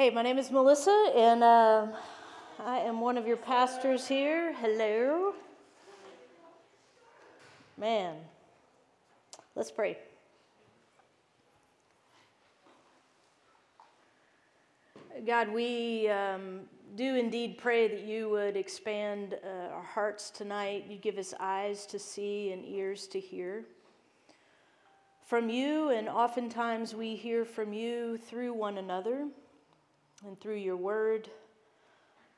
Hey, my name is Melissa, and uh, I am one of your pastors here. Hello. Man, let's pray. God, we um, do indeed pray that you would expand uh, our hearts tonight. You give us eyes to see and ears to hear from you, and oftentimes we hear from you through one another and through your word,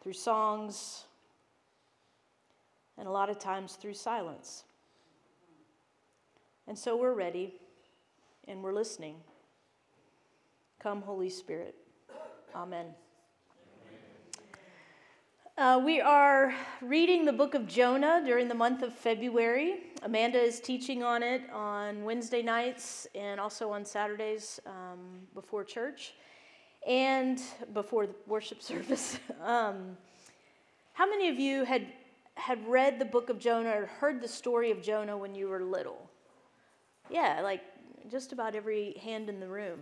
through songs, and a lot of times through silence. And so we're ready and we're listening. Come, Holy Spirit. Amen. Uh, we are reading the book of Jonah during the month of February. Amanda is teaching on it on Wednesday nights and also on Saturdays um, before church and before the worship service. um, how many of you had, had read the book of Jonah or heard the story of Jonah when you were little? Yeah, like just about every hand in the room.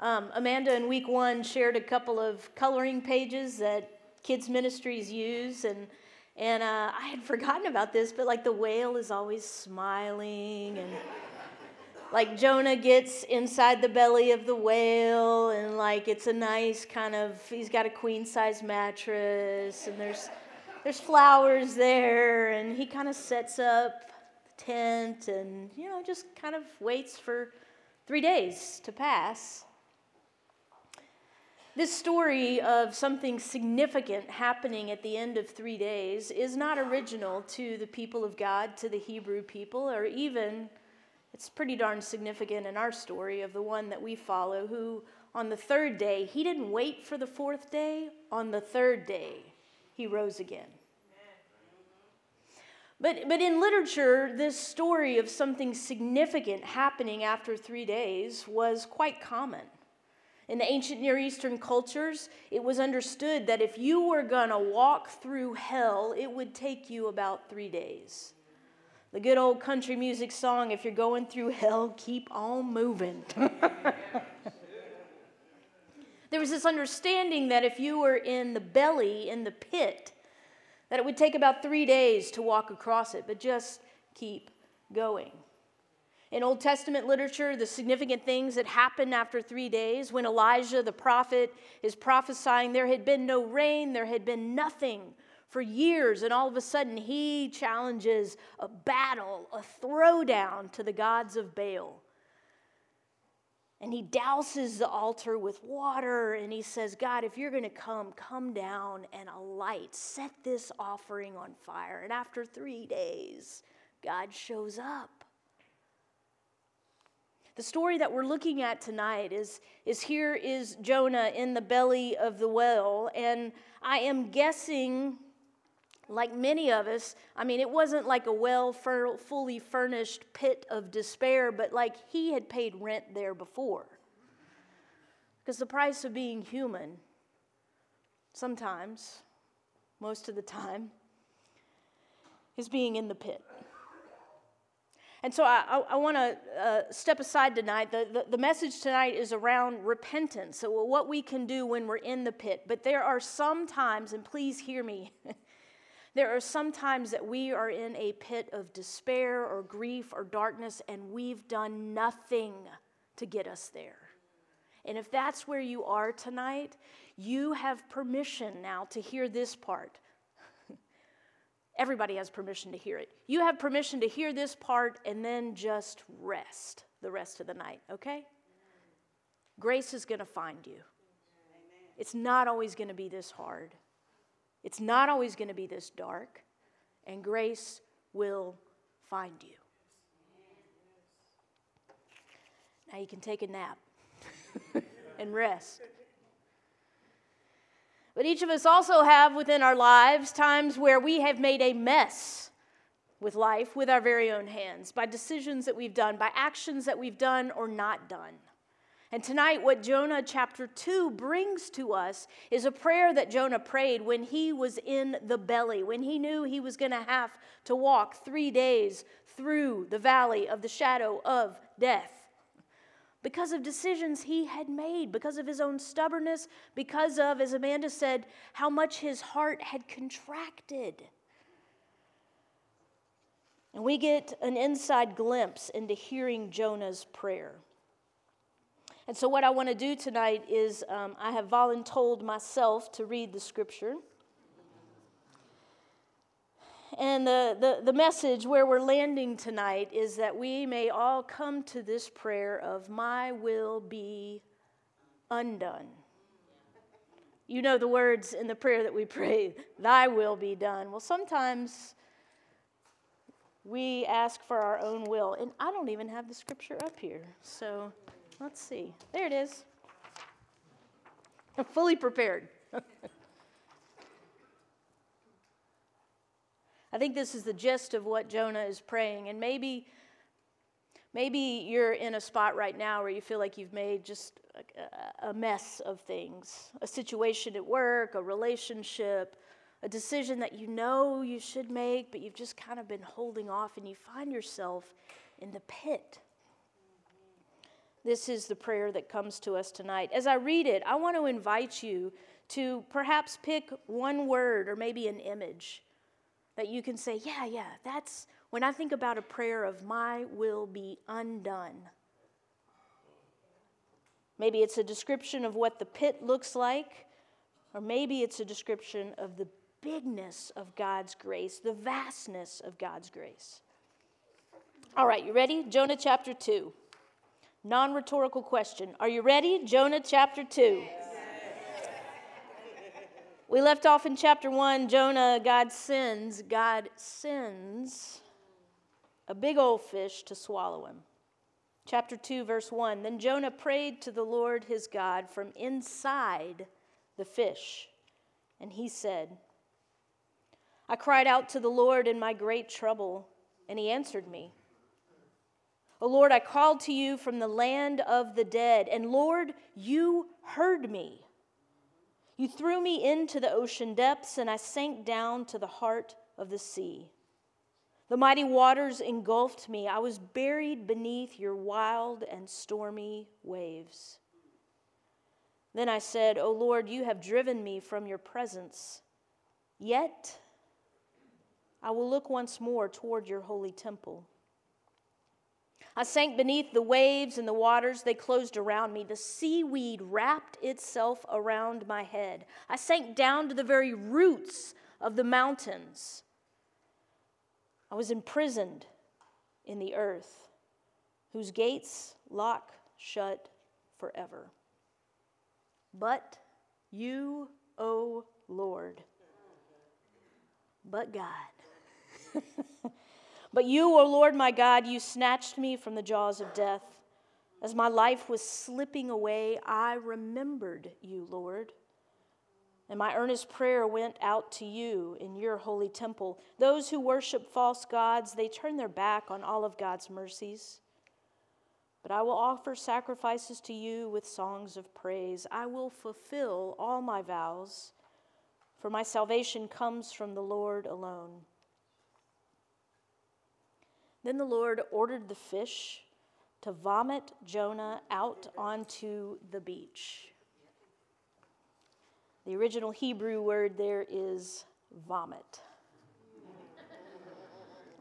Um, Amanda in week one shared a couple of coloring pages that kids' ministries use, and and uh, I had forgotten about this, but like the whale is always smiling and like Jonah gets inside the belly of the whale, and like it's a nice kind of. He's got a queen size mattress, and there's there's flowers there, and he kind of sets up the tent, and you know just kind of waits for three days to pass. This story of something significant happening at the end of three days is not original to the people of God, to the Hebrew people, or even it's pretty darn significant in our story of the one that we follow, who on the third day, he didn't wait for the fourth day. On the third day, he rose again. But, but in literature, this story of something significant happening after three days was quite common. In the ancient Near Eastern cultures, it was understood that if you were going to walk through hell, it would take you about three days. The good old country music song, if you're going through hell, keep on moving. there was this understanding that if you were in the belly, in the pit, that it would take about three days to walk across it, but just keep going. In Old Testament literature, the significant things that happened after three days, when Elijah the prophet is prophesying, there had been no rain, there had been nothing for years, and all of a sudden he challenges a battle, a throwdown to the gods of Baal. And he douses the altar with water and he says, God, if you're going to come, come down and alight. Set this offering on fire. And after three days, God shows up. The story that we're looking at tonight is, is here is Jonah in the belly of the whale. And I am guessing like many of us, I mean, it wasn't like a well fully furnished pit of despair, but like he had paid rent there before. Because the price of being human, sometimes, most of the time, is being in the pit. And so I, I, I want to uh, step aside tonight. The, the, the, message tonight is around repentance, so what we can do when we're in the pit. But there are some times, and please hear me, There are some times that we are in a pit of despair or grief or darkness, and we've done nothing to get us there. And if that's where you are tonight, you have permission now to hear this part. Everybody has permission to hear it. You have permission to hear this part and then just rest the rest of the night, okay? Grace is going to find you. It's not always going to be this hard. It's not always going to be this dark, and grace will find you. Now you can take a nap and rest. But each of us also have within our lives times where we have made a mess with life with our very own hands by decisions that we've done, by actions that we've done or not done. And tonight, what Jonah chapter 2 brings to us is a prayer that Jonah prayed when he was in the belly, when he knew he was going to have to walk three days through the valley of the shadow of death. because of decisions he had made, because of his own stubbornness, because of, as Amanda said, how much his heart had contracted. And we get an inside glimpse into hearing Jonah's prayer. And so, what I want to do tonight is um, I have voluntold myself to read the scripture. And the, the, the message where we're landing tonight is that we may all come to this prayer of, My will be undone. You know the words in the prayer that we pray, Thy will be done. Well, sometimes we ask for our own will. And I don't even have the scripture up here. So let's see. There it is. I'm fully prepared. I think this is the gist of what Jonah is praying. And maybe, maybe you're in a spot right now where you feel like you've made just a, a mess of things a situation at work, a relationship, a decision that you know you should make, but you've just kind of been holding off, and you find yourself in the pit. This is the prayer that comes to us tonight. As I read it, I want to invite you to perhaps pick one word or maybe an image that you can say, yeah, yeah, that's when I think about a prayer of my will be undone. Maybe it's a description of what the pit looks like, or maybe it's a description of the bigness of God's grace, the vastness of God's grace. All right, you ready? Jonah chapter 2. Non rhetorical question. Are you ready? Jonah chapter 2. We left off in chapter 1, Jonah, God sends, God sends a big old fish to swallow him. Chapter 2, verse 1 Then Jonah prayed to the Lord his God from inside the fish, and he said, I cried out to the Lord in my great trouble, and he answered me. O Lord, I called to you from the land of the dead, and Lord, you heard me. You threw me into the ocean depths, and I sank down to the heart of the sea. The mighty waters engulfed me. I was buried beneath your wild and stormy waves. Then I said, O Lord, you have driven me from your presence. Yet I will look once more toward your holy temple. I sank beneath the waves and the waters, they closed around me. The seaweed wrapped itself around my head. I sank down to the very roots of the mountains. I was imprisoned in the earth, whose gates lock shut forever. But you, O Lord, but God. But you, O Lord my God, you snatched me from the jaws of death. As my life was slipping away, I remembered you, Lord. And my earnest prayer went out to you in your holy temple. Those who worship false gods, they turn their back on all of God's mercies. But I will offer sacrifices to you with songs of praise. I will fulfill all my vows, for my salvation comes from the Lord alone. Then the Lord ordered the fish to vomit Jonah out onto the beach. The original Hebrew word there is vomit.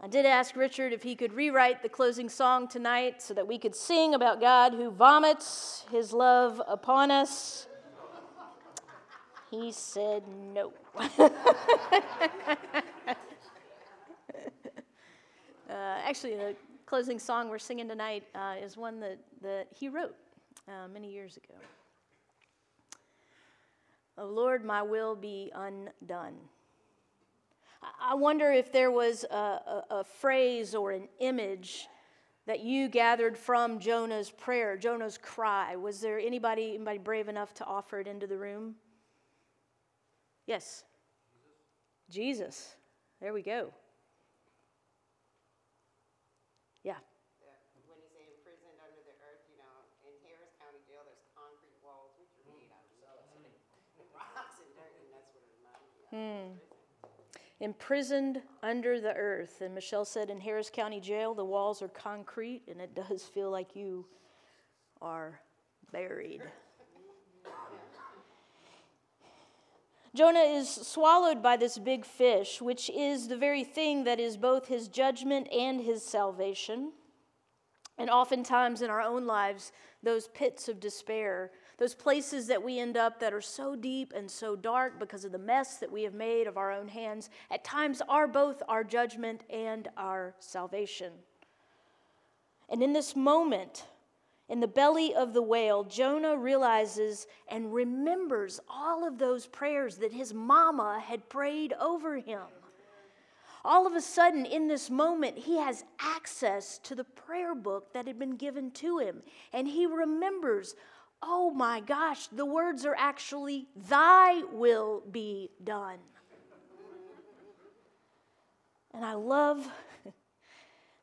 I did ask Richard if he could rewrite the closing song tonight so that we could sing about God who vomits his love upon us. He said no. Uh, actually, the closing song we're singing tonight uh, is one that, that he wrote uh, many years ago. Oh Lord, my will be undone. I wonder if there was a, a, a phrase or an image that you gathered from Jonah's prayer, Jonah's cry. Was there anybody, anybody brave enough to offer it into the room? Yes. Jesus. Jesus. There we go. Yeah. When you say imprisoned under the earth, you know, in Harris County Jail, there's concrete walls, which are made out of rocks and dirt, and that's what it reminds me of. Hmm. Imprisoned under the earth. And Michelle said in Harris County Jail, the walls are concrete, and it does feel like you are buried. Jonah is swallowed by this big fish, which is the very thing that is both his judgment and his salvation. And oftentimes in our own lives, those pits of despair, those places that we end up that are so deep and so dark because of the mess that we have made of our own hands, at times are both our judgment and our salvation. And in this moment, in the belly of the whale, Jonah realizes and remembers all of those prayers that his mama had prayed over him. All of a sudden, in this moment, he has access to the prayer book that had been given to him. And he remembers, oh my gosh, the words are actually, Thy will be done. And I love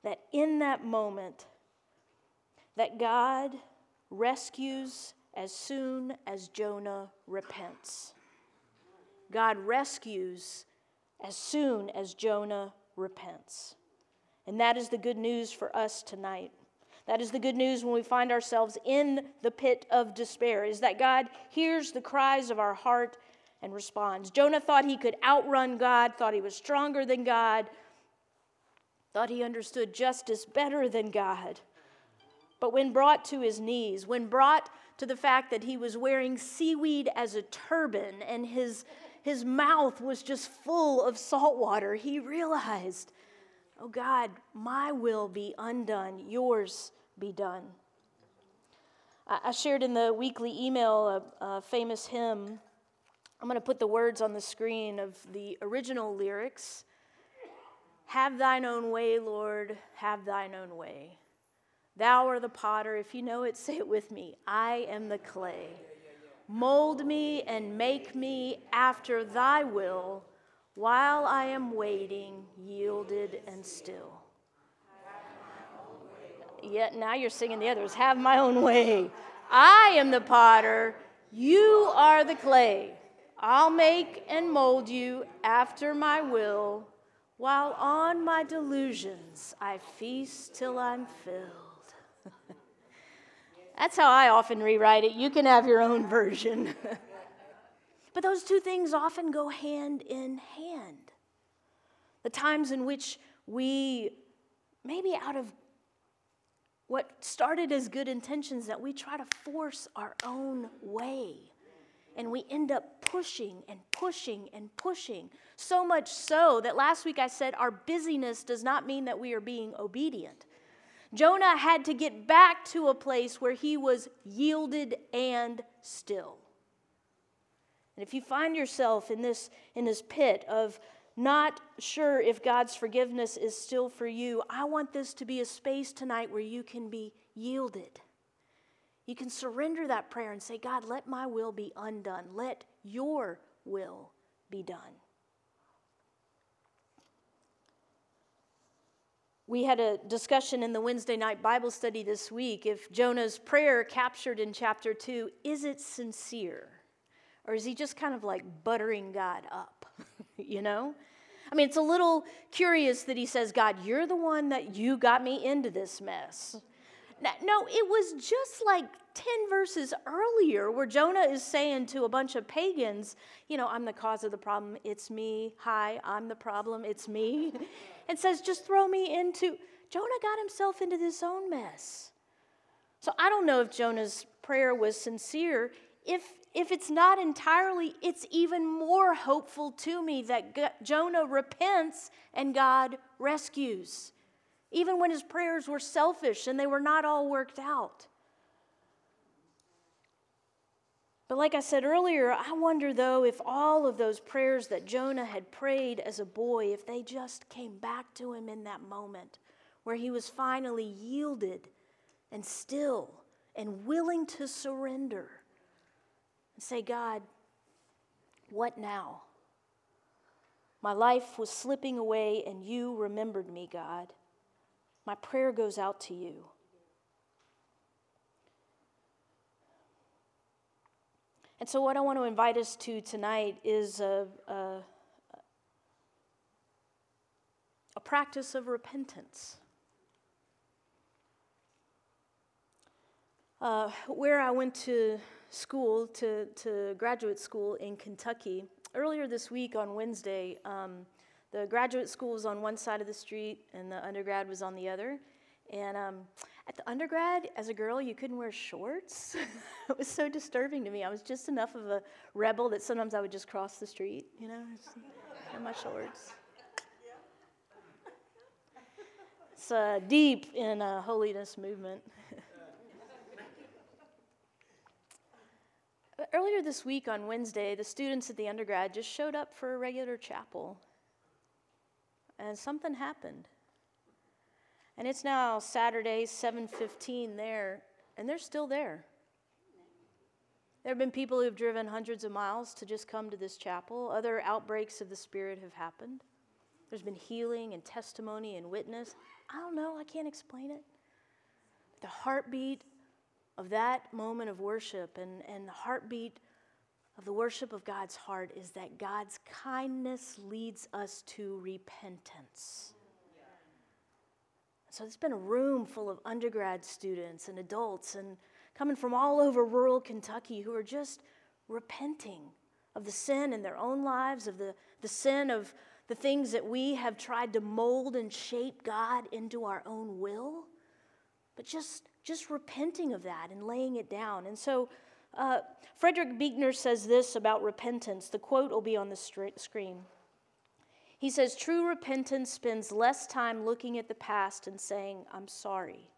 that in that moment, that God rescues as soon as Jonah repents. God rescues as soon as Jonah repents. And that is the good news for us tonight. That is the good news when we find ourselves in the pit of despair, is that God hears the cries of our heart and responds. Jonah thought he could outrun God, thought he was stronger than God, thought he understood justice better than God. But when brought to his knees, when brought to the fact that he was wearing seaweed as a turban and his, his mouth was just full of salt water, he realized, oh God, my will be undone, yours be done. I, shared in the weekly email a, a famous hymn. I'm going to put the words on the screen of the original lyrics. Have thine own way, Lord, have thine own way. Thou art the potter. If you know it, say it with me. I am the clay. Mold me and make me after thy will while I am waiting, yielded and still. Yet now you're singing the others. Have my own way. I am the potter. You are the clay. I'll make and mold you after my will, while on my delusions I feast till I'm filled. That's how I often rewrite it. You can have your own version. but those two things often go hand in hand. The times in which we, maybe out of what started as good intentions, that we try to force our own way. And we end up pushing and pushing and pushing. So much so that last week I said our busyness does not mean that we are being obedient. Jonah had to get back to a place where he was yielded and still. And if you find yourself in this, in this pit of not sure if God's forgiveness is still for you, I want this to be a space tonight where you can be yielded. You can surrender that prayer and say, God, let my will be undone. Let your will be done. We had a discussion in the Wednesday night Bible study this week. If Jonah's prayer captured in chapter 2, is it sincere? Or is he just kind of like buttering God up? you know? I mean, it's a little curious that he says, God, you're the one that you got me into this mess. No, it was just like 10 verses earlier where Jonah is saying to a bunch of pagans, you know, I'm the cause of the problem, it's me. Hi, I'm the problem, it's me. and says, just throw me into. Jonah got himself into this own mess. So I don't know if Jonah's prayer was sincere. If, if it's not entirely, it's even more hopeful to me that Jonah repents and God rescues even when his prayers were selfish and they were not all worked out. But like I said earlier, I wonder though if all of those prayers that Jonah had prayed as a boy, if they just came back to him in that moment where he was finally yielded and still and willing to surrender and say, God, what now? My life was slipping away and you remembered me, God. My prayer goes out to you. And so, what I want to invite us to tonight is a, a, a practice of repentance. Uh, where I went to school, to, to graduate school in Kentucky, earlier this week on Wednesday, um, the graduate school was on one side of the street and the undergrad was on the other. And um, at the undergrad, as a girl, you couldn't wear shorts. it was so disturbing to me. I was just enough of a rebel that sometimes I would just cross the street, you know, in my shorts. It's uh, deep in a holiness movement. Earlier this week on Wednesday, the students at the undergrad just showed up for a regular chapel. And something happened. And it's now Saturday, 7:15 there, and they're still there. There have been people who've driven hundreds of miles to just come to this chapel. Other outbreaks of the Spirit have happened. There's been healing and testimony and witness. I don't know, I can't explain it. The heartbeat of that moment of worship and, and the heartbeat of the worship of God's heart is that God's kindness leads us to repentance. So it's been a room full of undergrad students and adults and coming from all over rural Kentucky who are just repenting of the sin in their own lives, of the, the sin of the things that we have tried to mold and shape God into our own will, but just, just repenting of that and laying it down. And so uh, Frederick Buechner says this about repentance. The quote will be on the screen. He says, True repentance spends less time looking at the past and saying, I'm sorry,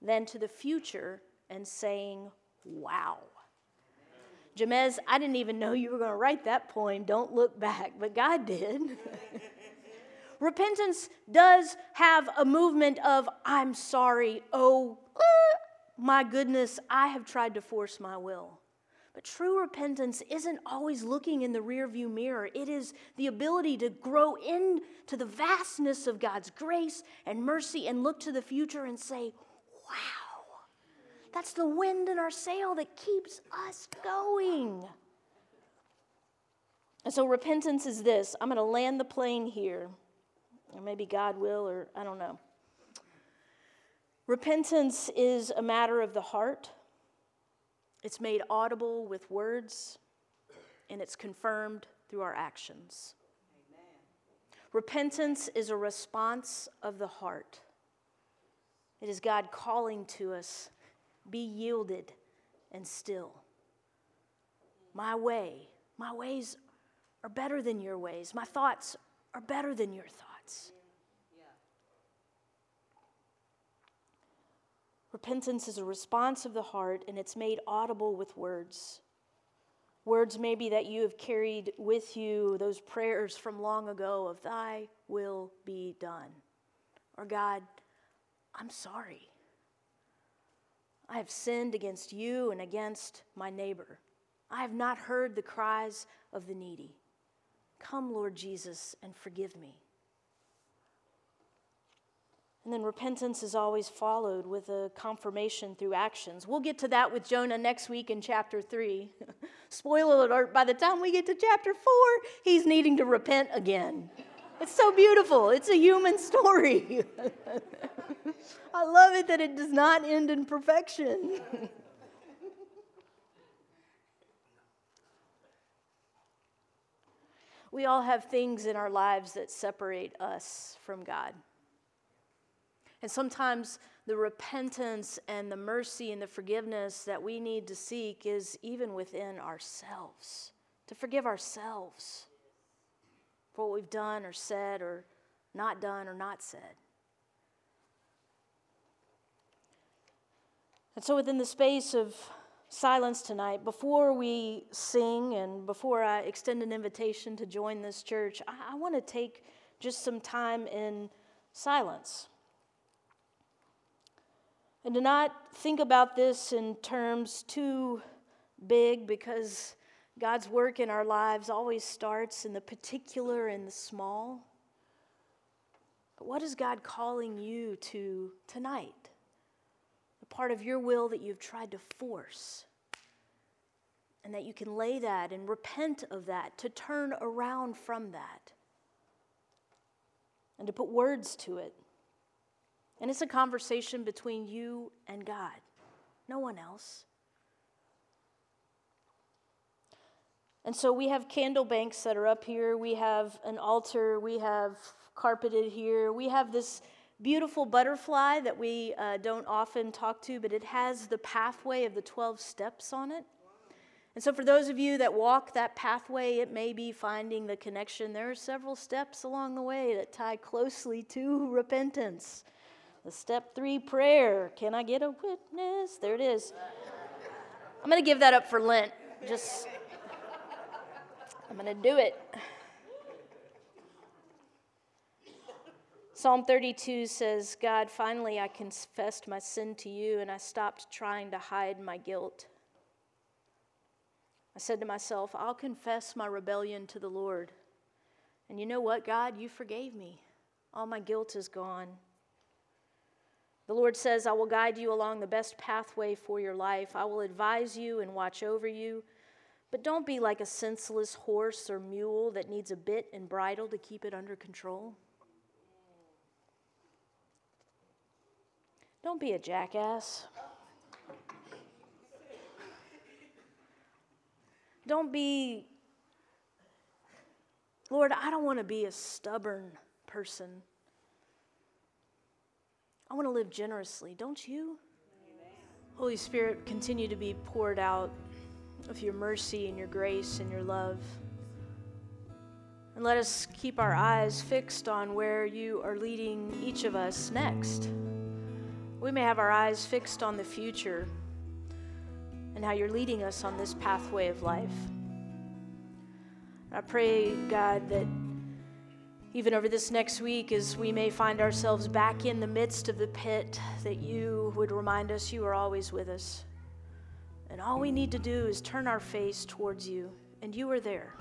than to the future and saying, Wow. Jamez, I didn't even know you were going to write that poem, Don't Look Back, but God did. Repentance does have a movement of, I'm sorry, oh, uh, my goodness, I have tried to force my will. But true repentance isn't always looking in the rearview mirror. It is the ability to grow into the vastness of God's grace and mercy and look to the future and say, wow, that's the wind in our sail that keeps us going. And so repentance is this I'm going to land the plane here, or maybe God will, or I don't know. Repentance is a matter of the heart. It's made audible with words, and it's confirmed through our actions. Amen. Repentance is a response of the heart. It is God calling to us be yielded and still. My way, my ways are better than your ways. My thoughts are better than your thoughts. Repentance is a response of the heart, and it's made audible with words. Words maybe that you have carried with you, those prayers from long ago of, Thy will be done. Or, God, I'm sorry. I have sinned against you and against my neighbor. I have not heard the cries of the needy. Come, Lord Jesus, and forgive me. And then repentance is always followed with a confirmation through actions. We'll get to that with Jonah next week in chapter 3. Spoiler alert, by the time we get to chapter 4, he's needing to repent again. It's so beautiful. It's a human story. I love it that it does not end in perfection. we all have things in our lives that separate us from God. And sometimes the repentance and the mercy and the forgiveness that we need to seek is even within ourselves, to forgive ourselves for what we've done or said or not done or not said. And so, within the space of silence tonight, before we sing and before I extend an invitation to join this church, I, I want to take just some time in silence. And to not think about this in terms too big because God's work in our lives always starts in the particular and the small. But what is God calling you to tonight? The part of your will that you've tried to force. And that you can lay that and repent of that, to turn around from that, and to put words to it. And it's a conversation between you and God. no one else. And so we have candle banks that are up here. We have an altar. We have carpeted here. We have this beautiful butterfly that we uh, don't often talk to, but it has the pathway of the 12 steps on it. And so, for those of you that walk that pathway, it may be finding the connection. There are several steps along the way that tie closely to repentance. The step three prayer Can I get a witness? There it is. I'm going to give that up for Lent. Just, I'm going to do it. Psalm 32 says, God, finally I confessed my sin to you and I stopped trying to hide my guilt. I said to myself, I'll confess my rebellion to the Lord. And you know what, God? You forgave me. All my guilt is gone. The Lord says, I will guide you along the best pathway for your life. I will advise you and watch over you. But don't be like a senseless horse or mule that needs a bit and bridle to keep it under control. Don't be a jackass. Don't be, Lord, I don't want to be a stubborn person. I want to live generously, don't you? Amen. Holy Spirit, continue to be poured out of your mercy and your grace and your love. And let us keep our eyes fixed on where you are leading each of us next. We may have our eyes fixed on the future and how you're leading us on this pathway of life. I pray, God, that even over this next week, as we may find ourselves back in the midst of the pit, that you would remind us you are always with us. And all we need to do is turn our face towards you, and you are there.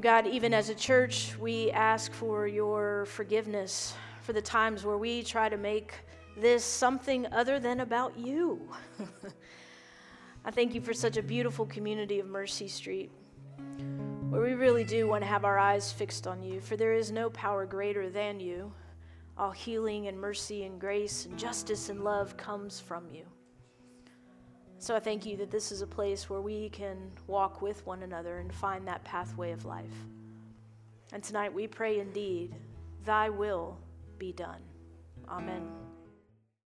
God, even as a church, we ask for your forgiveness for the times where we try to make this something other than about you. I thank you for such a beautiful community of Mercy Street, where we really do want to have our eyes fixed on you, for there is no power greater than you. All healing and mercy and grace and justice and love comes from you. So I thank you that this is a place where we can walk with one another and find that pathway of life. And tonight we pray indeed, thy will be done. Amen.